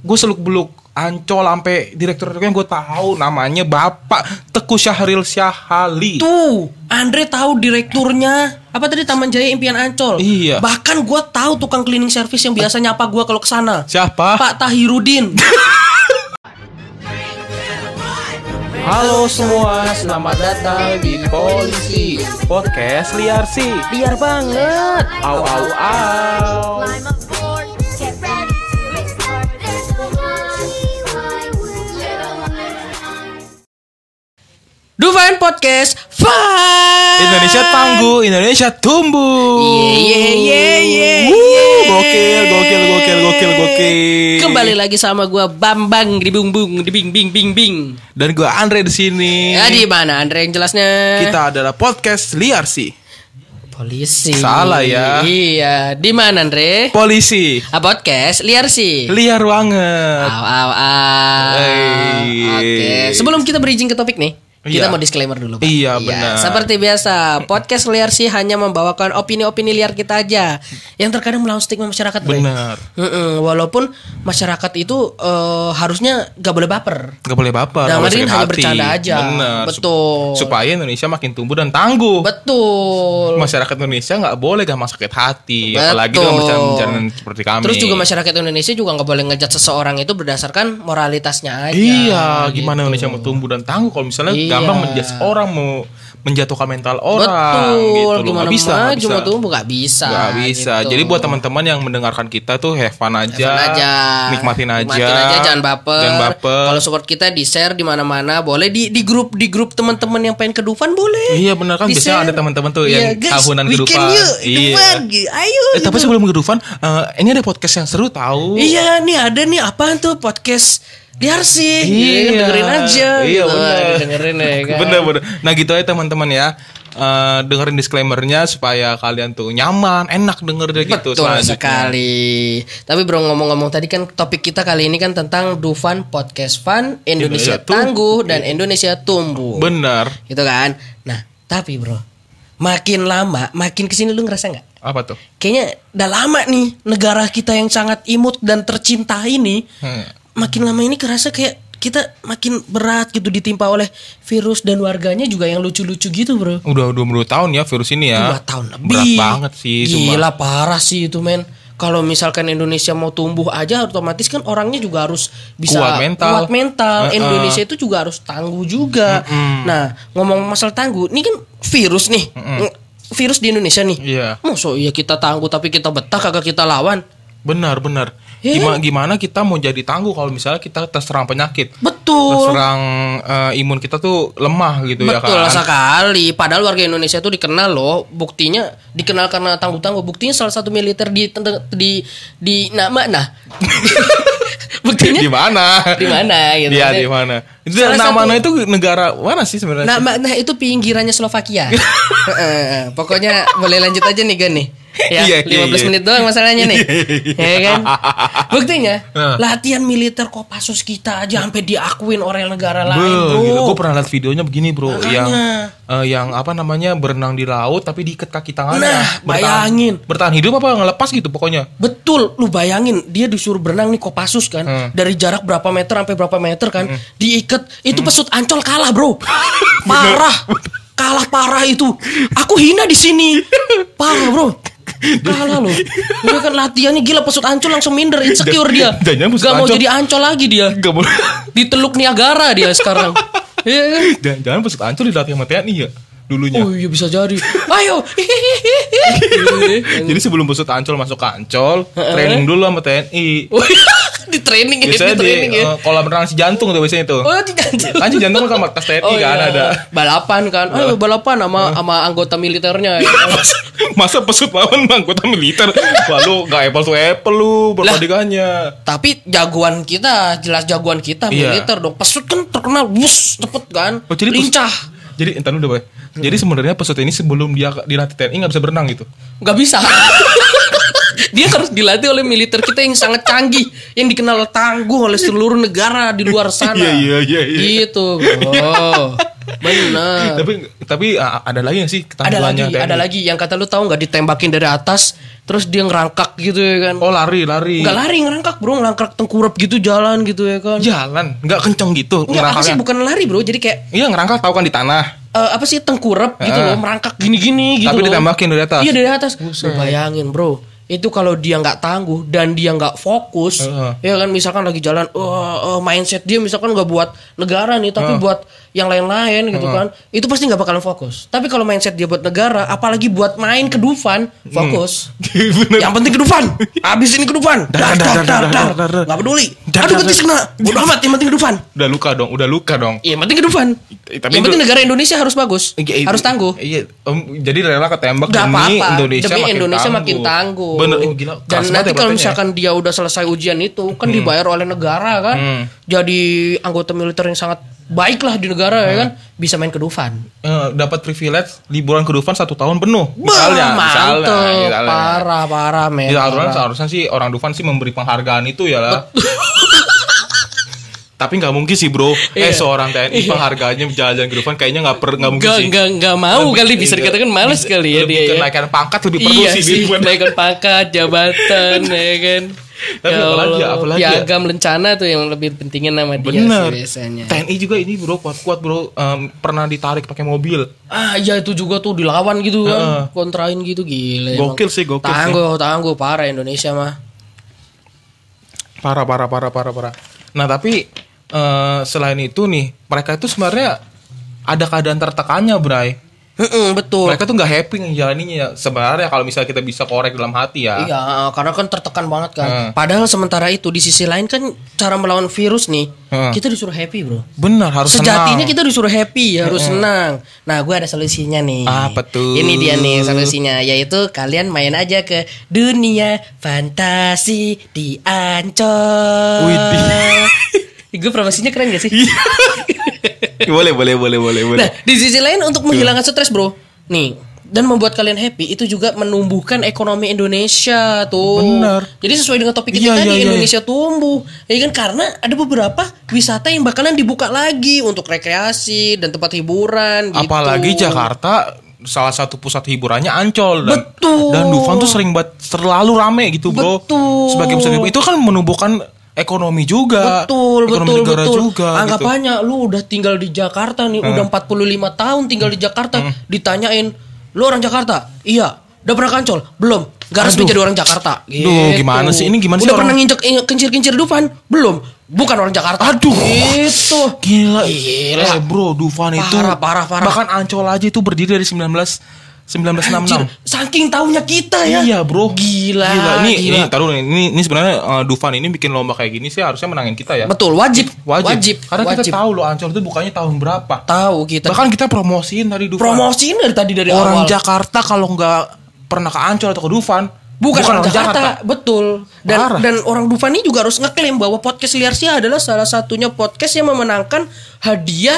gue seluk beluk ancol sampai direktur yang gue tahu namanya Bapak Teguh Syahril Syahali. Tuh, Andre tahu direkturnya. Apa tadi Taman Jaya Impian Ancol? Iya. Bahkan gue tahu tukang cleaning service yang biasa nyapa gue kalau ke sana. Siapa? Pak Tahirudin. Halo semua, selamat datang di Polisi Podcast Liar sih. Liar banget. Au au au. Podcast Fun. Indonesia tangguh, Indonesia tumbuh. Ye ye. Wuh, Gokil, gokil, gokil, gokil, gokil. Kembali lagi sama gue Bambang di bung bung di bing bing bing bing. Dan gue Andre di sini. Ya di mana Andre yang jelasnya? Kita adalah podcast liar sih. polisi. Salah ya. Iya, di mana Andre? Polisi. Ah, podcast liar sih. Liar banget. Aw, aw, aw. Oke, sebelum kita berizin ke topik nih, kita Iya. mau disclaimer dulu. Pak. Iya, benar. Seperti biasa, podcast liar sih hanya membawakan opini-opini liar kita aja, yang terkadang melawan stigma masyarakat. Bre. Benar. Walaupun masyarakat itu eh, harusnya gak boleh baper. Gak boleh baper. Gak sakit hanya hati. bercanda aja. Benar. Betul. Supaya Indonesia makin tumbuh dan tangguh. Betul. Masyarakat Indonesia nggak boleh gampang sakit hati, Betul. apalagi dalam berjalan seperti kami. Terus juga masyarakat Indonesia juga nggak boleh ngejat seseorang itu berdasarkan moralitasnya aja. Iya, gitu. gimana Indonesia mau tumbuh dan tangguh kalau misalnya Iya. Gampang menjudge orang mau menjatuhkan mental orang Betul. gitu loh. Gimana bisa, mau tumbuh nggak bisa. Nggak bisa. gitu. Jadi buat teman-teman yang mendengarkan kita tuh have fun aja, Fun aja. nikmatin aja, Nikmatin aja jangan baper. Jangan baper. Kalau support kita di share di mana-mana, boleh di di grup di grup teman-teman yang pengen ke Dufan boleh. Iya benar kan biasanya ada teman-teman tuh Iya, yang guys, tahunan ke Dufan. Iya. Ayo. Eh, tapi sebelum ke Dufan, eh, ini ada podcast yang seru tahu. Iya nih ada nih apaan tuh podcast liar sih. Iya. dengerin aja. Iya, gitu. bener. Dengerin ya kan. Bener bener. Nah gitu aja teman-teman ya. Eh, dengerin disclaimernya supaya kalian tuh nyaman, enak denger deh gitu. Betul sekali. Tapi bro ngomong-ngomong tadi kan topik kita kali ini kan tentang Dufan Podcast Fun Indonesia Indonesia tangguh dan Indonesia tumbuh. Bener. gitu kan. Nah tapi bro makin lama makin ke sini lu ngerasa nggak? Apa tuh? Kayaknya udah lama nih negara kita yang sangat imut dan tercinta ini Hmm. Makin lama ini kerasa kayak kita makin berat gitu ditimpa oleh virus dan warganya juga yang lucu-lucu gitu bro. Udah 20 tahun ya virus ini ya. Dua tahun lebih. Berat banget sih. Gila parah sih itu men. Kalau misalkan Indonesia mau tumbuh aja otomatis kan orangnya juga harus bisa Kuat mental. kuat mental. Heeh. Indonesia itu juga harus tangguh juga. Nah, ngomong masalah tangguh, ini kan virus nih. Virus di Indonesia nih. Iya. Masa iya kita tangguh tapi kita betah kagak kita lawan? Benar benar. Iya. Gimana gimana kita mau jadi tangguh kalau misalnya kita terserang penyakit. Betul. Terserang eh, imun kita tuh lemah gitu ya Betul kan. sekali. Padahal warga Indonesia tuh dikenal loh. Buktinya dikenal karena tangguh-tangguh. Buktinya salah satu militer di di di nama nah. Buktinya Di mana? di mana gitu. Iya di mana? Itu Salah nama satu- itu negara mana sih sebenarnya? Nah, nah itu pinggirannya Slovakia. Pokoknya boleh lanjut aja nih Gan nih. Ya, Iya, iya, 15 iya. menit doang masalahnya nih. Ya kan? Buktinya Nah. latihan militer Kopassus kita aja sampai diakuin orang negara lain, Bro, Bro. gue pernah lihat videonya begini bro, Makanya. yang eh, yang apa namanya berenang di laut tapi diikat kaki tangannya. Nah, bayangin. Bertahan hidup apa ngelepas gitu pokoknya. Betul, lu bayangin dia disuruh berenang nih Kopassus kan Hmm. dari jarak berapa meter sampai berapa meter kan diikat itu pesut ancol kalah bro, parah, kalah parah itu. Aku hina di sini, parah bro. Kalah loh. Dia kan latihannya gila pesut ancol langsung minder Insecure dia. pesut Gak mau ancol- jadi ancol lagi dia. Gak boleh. Di teluk Niagara dia sekarang. Iya kan jangan, jangan pesut ancol dilatih sama TNI ya dulunya. Oh iya bisa jadi. Ayo. Jadi sebelum pesut ancol masuk ke ancol, training dulu sama TNI. Iya. Di training ya Biasanya Di di training ya eh, kolam renang si jantung tuh biasanya tuh. Oh di jantung Kan si jantung kan markas TNI Oh, kan iya. ada. balapan kan ayo balapan sama sama anggota militernya ya. masa, masa pesut lawan anggota militer Wah lu gak apple to apple lu perbandingannya tapi jagoan kita jelas jagoan kita Iya. militer dong pesut kan terkenal bus cepet kan Oh, jadi lincah Jadi entar dulu Boy. Jadi sebenarnya pesut ini sebelum dia dilatih TNI gak bisa berenang gitu nggak bisa dia harus dilatih oleh militer kita yang sangat canggih yang dikenal tangguh oleh seluruh negara di luar sana Iya, iya, iya, iya. gitu bro Bener. tapi tapi uh, ada lagi gak sih ada lagi, TNI? ada lagi yang kata lu tahu nggak ditembakin dari atas, terus dia ngerangkak gitu ya kan? Oh lari lari. Nggak lari ngerangkak bro, ngerangkak tengkurap gitu jalan gitu ya kan? Jalan, nggak kenceng gitu. Enggak, apa sih bukan lari bro, jadi kayak Iya ngerangkak tahu kan di tanah. eh, apa sih tengkurap gitu Heeh. loh, merangkak gini-gini gitu Tapi loh. ditembakin dari atas. Iya dari atas. Lu bayangin bro, itu kalau dia nggak tangguh dan dia nggak fokus, Heeh. ya kan misalkan lagi jalan, wah, eh, mindset dia misalkan nggak buat negara nih, tapi buat yang lain-lain gitu kan, itu pasti nggak bakalan fokus. Tapi kalau mindset dia buat negara, apalagi buat main ke Dufan, fokus. Bener. Yang penting ke Dufan, habis ini ke Dufan, dar Dar, nggak peduli. Aduh betis dar. kena, bodoh amat, yang penting ke Dufan. Udah luka dong, udah luka dong. Iya, penting ke Dufan. Tapi yang penting negara Indonesia harus bagus, Iya, harus tangguh. Iya, jadi rela ketembak demi. Indonesia Demi makin Indonesia tangguh. makin tangguh. Bener, gila. Dan nanti ya kalau proteinnya. misalkan dia udah selesai ujian itu, kan dibayar oleh negara kan, Hmm. jadi anggota militer yang sangat baik lah di negara ya kan, bisa main ke Dufan. Eh, dapat privilege liburan ke Dufan satu tahun penuh. Misalnya, Wah, misalnya, mantep. misalnya. parah parah men. Ya, parah. seharusnya sih orang Dufan sih memberi penghargaan itu ya lah. Tapi nggak mungkin sih bro. Eh Iya. seorang TNI penghargaannya jalan-jalan ke Dufan kayaknya nggak per nggak mungkin Nggak, sih. nggak, nggak mau Lebih- kali bisa dikatakan males kali ya lebih dia ya. kenaikan pangkat lebih perlu iya sih, sih, Din. naikkan pangkat, jabatan, ya kan. Tapi apalagi ya, apalagi ya? Piagam lencana tuh yang lebih pentingin nama dia Bener. sih biasanya. TNI juga ini bro kuat-kuat bro. Em, pernah ditarik pakai mobil. Ah iya itu juga tuh dilawan gitu kan, Heeh. kontrain gitu gila. emang. Gokil sih, gokil sih. Tangguh, tangguh parah Indonesia mah. Parah, parah, parah, parah, parah. Nah tapi eh, selain itu nih, mereka itu sebenarnya ada keadaan tertekannya, Bray. Heeh, betul. Mereka tuh nggak happy ngejalaninnya. Sebenarnya kalau misalnya kita bisa korek dalam hati ya. Iya, karena kan tertekan banget kan. Heeh. Padahal sementara itu di sisi lain kan cara melawan virus nih, Heeh. kita disuruh happy, Bro. Benar, harus Sejatinya senang. kita disuruh happy, harus senang. Nah, gue ada solusinya nih. Apa tuh? Ini dia nih solusinya, yaitu kalian main aja ke dunia fantasi di Ancol. Widih. gue promosinya keren gak sih? boleh, boleh, boleh, boleh, boleh. Nah, di sisi lain untuk menghilangkan stres, Bro. Nih, dan membuat kalian happy itu juga menumbuhkan ekonomi Indonesia tuh. Bener. Jadi sesuai dengan topik Iya, kita tadi iya, iya. Indonesia tumbuh. Ya kan karena ada beberapa wisata yang bakalan dibuka lagi untuk rekreasi dan tempat hiburan gitu. Apalagi Jakarta salah satu pusat hiburannya Ancol dan Betul. dan Dufan tuh sering banget terlalu rame gitu, Bro. Betul. Sebagai pusat hiburan itu kan menumbuhkan ekonomi juga. Betul, ekonomi betul, negara betul. juga gitu. aja lu udah tinggal di Jakarta nih, udah 45 tahun tinggal di Jakarta, Hmm. ditanyain, "Lu orang Jakarta?" "Iya." "Udah pernah kancol?" "Belum." Gak resmi Aduh. jadi orang Jakarta. Gitu. Duh, gimana sih? Ini gimana sih Udah orang- pernah nginjek eh, kencir-kencir Dufan? Belum. Bukan orang Jakarta. Aduh. Gitu. Gila. Gila. Eh, bro, Dufan itu Parah, parah, parah. Bahkan Ancol aja itu berdiri dari 19 1966. Anjir, saking taunya kita ya. Iya bro Gila, Ini gila. ini taruh Ini, ini sebenarnya uh, Dufan ini bikin lomba kayak gini sih Harusnya menangin kita ya Betul, wajib. Wajib, Karena wajib. kita tahu loh Ancol itu bukannya tahun berapa Tahu kita. Bahkan kita promosiin tadi Dufan promosiin dari tadi dari Orang awal. Jakarta kalau nggak pernah ke Ancol atau ke Dufan Bukan, orang Jakarta, betul. Dan dan orang Dufan ini juga harus ngeklaim bahwa podcast Liar Sia adalah salah satunya podcast yang memenangkan hadiah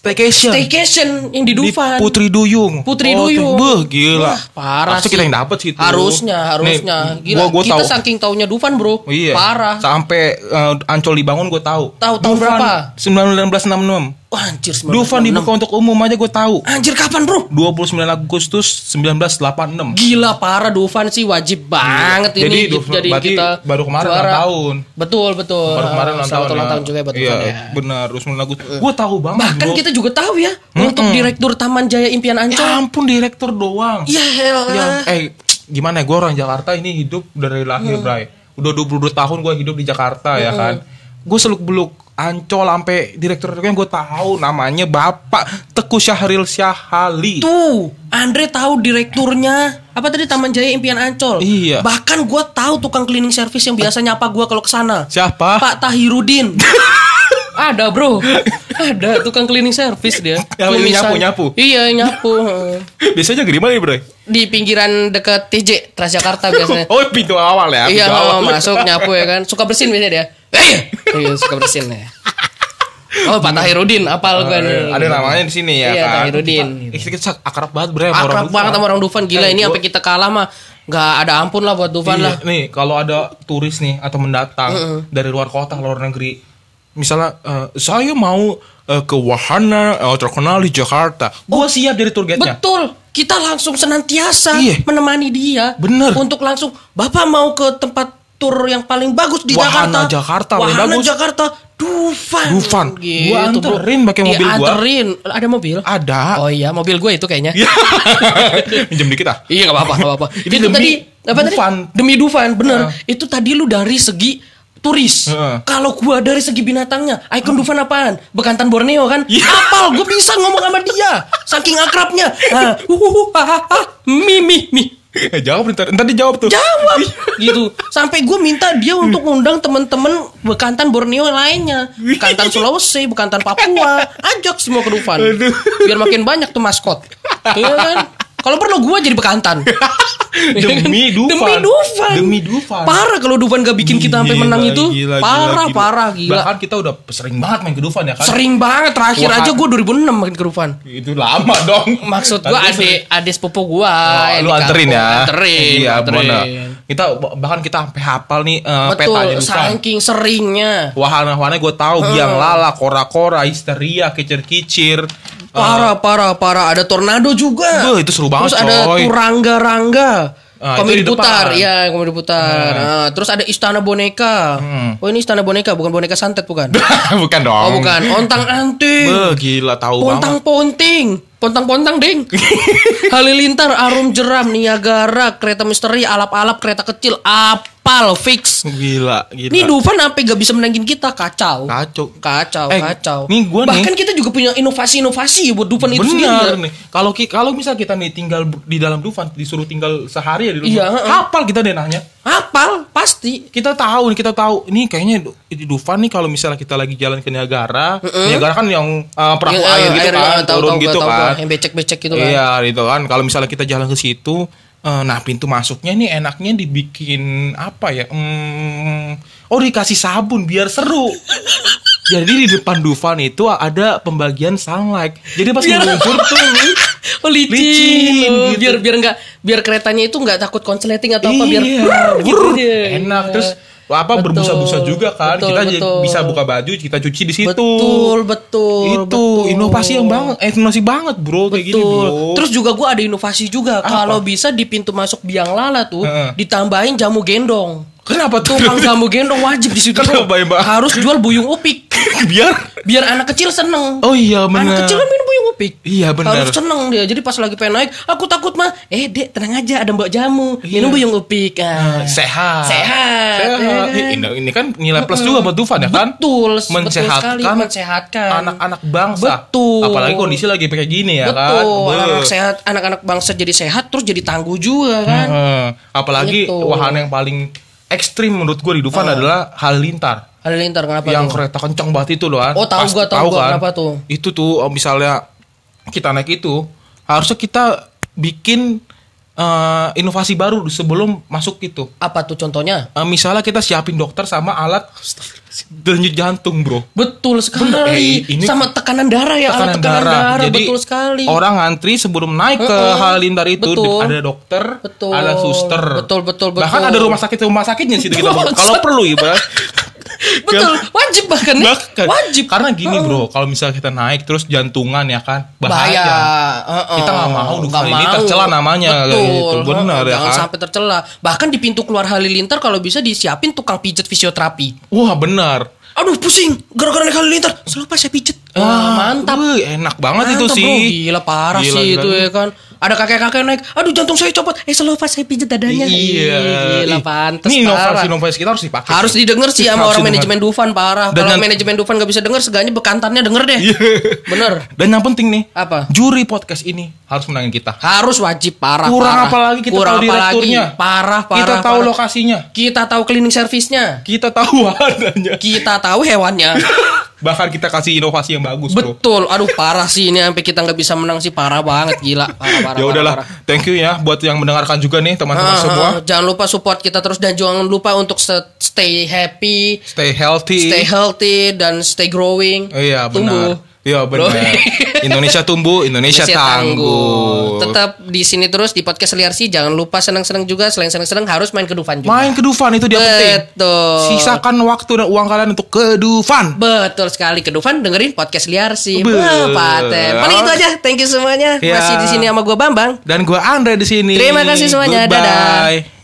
Staycation staycation yang di Di Dufan. Putri Duyung Putri Oh, Duyung. Beuh, gila Wah, parah Harusnya sih. kita yang dapet sih itu. Harusnya, harusnya. Nih, Gila, gua, gua kita tahu. saking taunya Dufan, Bro. Iya. Parah. Sampai uh, Ancol dibangun gue tahu. Tahu, tahun berapa? 1966. Wah, anjir 1966. Dufan dibuka untuk umum aja gue tahu. Anjir kapan, Bro? 29 Agustus 1986. Gila parah Dufan sih wajib banget Jadi ini Dufan- jadi berarti kita baru kemarin ulang tahun. Betul betul. Baru kemarin Ah, ulang selamat tahun. ulang ya. tahun juga buat Iya, Dufan ya. benar 29 Agustus. Gue tahu banget. Bahkan bro. kita juga tahu ya untuk direktur Taman Jaya Impian Ya Ancol. ampun direktur doang. Ya. Ya, eh gimana ya gue orang Jakarta ini hidup dari lahir, Bray. Udah 22 tahun gue hidup di Jakarta ya kan. Gue seluk beluk Ancol sampai direktur yang gue tahu namanya Bapak Teguh Syahril Syahali. Tuh, Andre tahu direkturnya apa tadi Taman Jaya Impian Ancol. Iya. Bahkan gue tahu tukang cleaning service yang biasa nyapa gue kalau ke sana. Siapa? Pak Tahirudin. Ada bro, ada tukang cleaning service dia. Yang ini Kumisan. nyapu-nyapu? Iya nyapu. Biasanya di mana Bray? Di pinggiran dekat TJ Transjakarta biasanya. Oh, pintu awal ya. Iya, awal. masuk nyapu ya kan. Suka bersin biasanya dia. Eh, iya suka bersin ya. Oh, Pak Tahirudin, apal kan. Eh, Ada namanya di sini ya Iya, kan. Tahirudin. Kita, kita akrab banget bre sama orang Akrab Dufan. banget sama orang Dufan gila Eh, ini gua- sampai kita kalah mah nggak ada ampun lah buat Dufan Iya, lah. Nih, kalau ada turis nih atau mendatang dari luar kota, luar negeri, misalnya eh, saya mau eh, ke wahana eh, terkenal di Jakarta. Gua siap jadi tour guide-nya. Betul. Kita langsung senantiasa Iya. menemani dia. Bener. Untuk langsung, Bapak mau ke tempat tur yang paling bagus di Wahana Jakarta. Jakarta, Wahana bagus. Jakarta. Dufan. Dufan. Gitu, Gua anterin pakai mobil gua. Dianterin. Ada mobil? Ada. Oh iya, mobil gue itu kayaknya. Iya. Minjem dikit ah. Iya gak apa-apa, gak apa-apa. Itu demi tadi apa tadi? Dufan. Demi Dufan, bener. Heeh. Itu tadi lu dari segi turis. Heeh. Kalau gua dari segi binatangnya, ikon Dufan apaan? Bekantan Borneo kan? Iya. Apal, gua bisa ngomong sama dia. Saking akrabnya. Ah, uhuhu, ha, ha, ha, mi mi mi. Eh, jawab ntar, ntar dia jawab tuh. Jawab gitu. Sampai gue minta dia untuk ngundang temen-temen bekantan Borneo lainnya. Bekantan Sulawesi, bekantan Papua. Ajak semua ke Dufan. Biar makin banyak tuh maskot. Iya kan? Kalau perlu gue jadi bekantan. Demi Dufan. Demi Dufan. Demi Dufan. Parah kalau Dufan gak bikin kita sampai Gila, menang itu. gila, parah, gila. parah, gila. Bahkan kita udah sering banget main ke Dufan ya kan. Sering banget. Terakhir Wah. aja gue 2006 makin ke Dufan. Itu lama dong. Maksud gue gua ade, sering- ade sepupu gue. Oh, lu anterin ya. Anterin. Iya, anterin. Kita bahkan kita sampai hafal nih petanya Betul, Dufan. saking seringnya. Wahana-wahana gue tahu biang lala, kora-kora, histeria, kicir-kicir. Parah, parah, parah. Ada tornado juga. Duh, itu seru banget, Terus ada coy. turangga-rangga. Ah, komedi putar, iya komedi putar. Nah, terus ada istana boneka. Hmm. Oh ini istana boneka, bukan boneka santet bukan? bukan dong. oh bukan, ontang anting. Beh, gila tahu Pontang banget. ponting, pontang pontang ding. Halilintar, arum jeram, niagara, kereta misteri, alap-alap, kereta kecil, apal, fix. Gila, gila. Nih Dufan sampai gak bisa menangin kita, kacau. kacau. Kacau, Eh, kacau. nih gua nih- Bahkan kita juga punya inovasi-inovasi buat Dufan itu sendiri. Benar ya. nih. Kalau kalau misal kita nih tinggal di dalam Dufan disuruh tinggal sehari ya di Iya, Dufan. heeh. Hafal kita deh nanya. Hafal, pasti. Kita tahu nih, kita tahu. Ini kayaknya di Dufan nih kalau misalnya kita lagi jalan ke Niagara, Niagara kan yang uh, perahu Yang, air eh, gitu kan, eh, tahu, turun tahu, gitu tahu, kan. Yang becek-becek gitu kan. Iya, gitu kan. Kalau misalnya kita jalan ke situ, eh, nah pintu masuknya nih enaknya dibikin apa ya? Hmm, oh dikasih sabun biar seru. Jadi di depan Dufan itu ada pembagian sunlight. Jadi pas Biar- meluncur tuh Oh licin, Licin, oh, gitu. biar biar nggak biar keretanya itu nggak takut konsleting atau apa biar Iya, brrr, gitu enak Iya. terus apa Betul, berbusa-busa juga kan betul, kita betul. bisa buka baju kita cuci di situ Betul, betul, itu betul. inovasi yang banget eh, inovasi banget bro kayak gini Betul. bro Terus juga gua ada inovasi juga. Kalau bisa di pintu masuk biang lala tuh Heeh. ditambahin jamu gendong. kenapa tuh Tukang jamu gendong wajib di situ. Kenapa? Harus jual buyung upik. biar Biar anak kecil seneng. oh iya benar Anak kecil kan minum upik. Iya, benar. Harus seneng dia. Jadi pas lagi pengen naik, aku takut mah. Eh dek tenang aja ada mbak jamu. Iya. Minum buyung upik. Ah. sehat Sehat, ya sehat kan? ini, ini kan nilai plus juga buat Dufan ya kan Betul, betul mensehatkan sekali, mensehatkan. anak-anak bangsa Betul. apalagi kondisi lagi kayak gini ya kan Betul, anak sehat, anak-anak bangsa jadi sehat terus jadi tangguh juga kan. Heeh. apalagi Gitu. wahana yang paling ekstrim menurut gue di Dufan adalah Halilintar Halilintar kenapa yang tuh? kereta kencang banget itu loh kan. Oh, tahu gua, tahu gua. kan? Kenapa tuh? Itu tuh oh, misalnya kita naik itu harusnya kita bikin eh, inovasi baru sebelum masuk itu. Apa tuh contohnya? Eh, misalnya kita siapin dokter sama alat denyut jantung, Bro. Betul sekali. Bener, eh, ini- Sama tekanan darah ya, alat tekanan darah. Jadi betul sekali. orang ngantri sebelum naik ke Heeh. Halilintar itu Betul. ada dokter, Betul. ada suster. Betul, betul, Bahkan betul. ada rumah sakit rumah sakitnya sih kita kalau perlu ya, Betul, wajib bahkan nih. Bahkan Wajib. Karena gini Heeh. bro, kalau misalnya kita naik terus jantungan ya kan bahaya. bahaya. Heeh. Kita nggak mau Dufan ini mau. tercela namanya Betul. gitu. Benar Heeh, ya Jangan kan? sampai tercela. Bahkan di pintu keluar Halilintar kalau bisa disiapin tukang pijet fisioterapi. Wah benar. Aduh pusing, gara-gara naik Halilintar. Selalu pas saya pijet. Wah, Ah, mantap. wih, enak banget itu Mantap, sih. Bro. Gila parah Gila, sih gila. itu ya kan. Ada kakek-kakek naik, aduh jantung saya copot. Eh selalu pas saya pijet dadanya. Iya. Gila pantes Ini inovasi inovasi kita harus dipakai. Harus didengar sih sama orang manajemen Dufan parah. Kalau manajemen Dufan gak bisa denger, segalanya bekantannya denger deh. Iya. Bener. Dan yang penting nih, Apa? juri podcast ini harus menangin kita. Harus wajib parah. Kurang parah. apa lagi kita Kurang tahu direkturnya. Parah, parah. kita tahu parah. lokasinya. Kita tahu cleaning service-nya. Kita tahu wahananya. Kita tahu hewannya. Bahkan kita kasih inovasi yang bagus, bro. Betul. Aduh parah sih ini sampai kita nggak bisa menang sih parah banget gila. Parah parah. ya udahlah, parah. thank you ya buat yang mendengarkan juga nih teman-teman Ah, semua. ah, jangan lupa support kita terus dan jangan lupa untuk stay happy, Stay healthy. stay healthy dan stay growing. Iya Tumbuh. Iya benar. Indonesia tumbuh, Indonesia, tangguh. Tetap di sini terus di podcast Liar sih jangan lupa senang-senang juga selain senang-senang harus main ke Dufan juga. Main ke Dufan itu dia penting. Betul. Sisakan waktu dan uang kalian untuk ke Dufan. Betul sekali ke Dufan dengerin podcast Liar sih. Paten. Paling itu aja. Thank you semuanya. Ya. Masih di sini sama gua Bambang. Dan gue Andre di sini. Terima kasih semuanya. Goodbye. Dadah.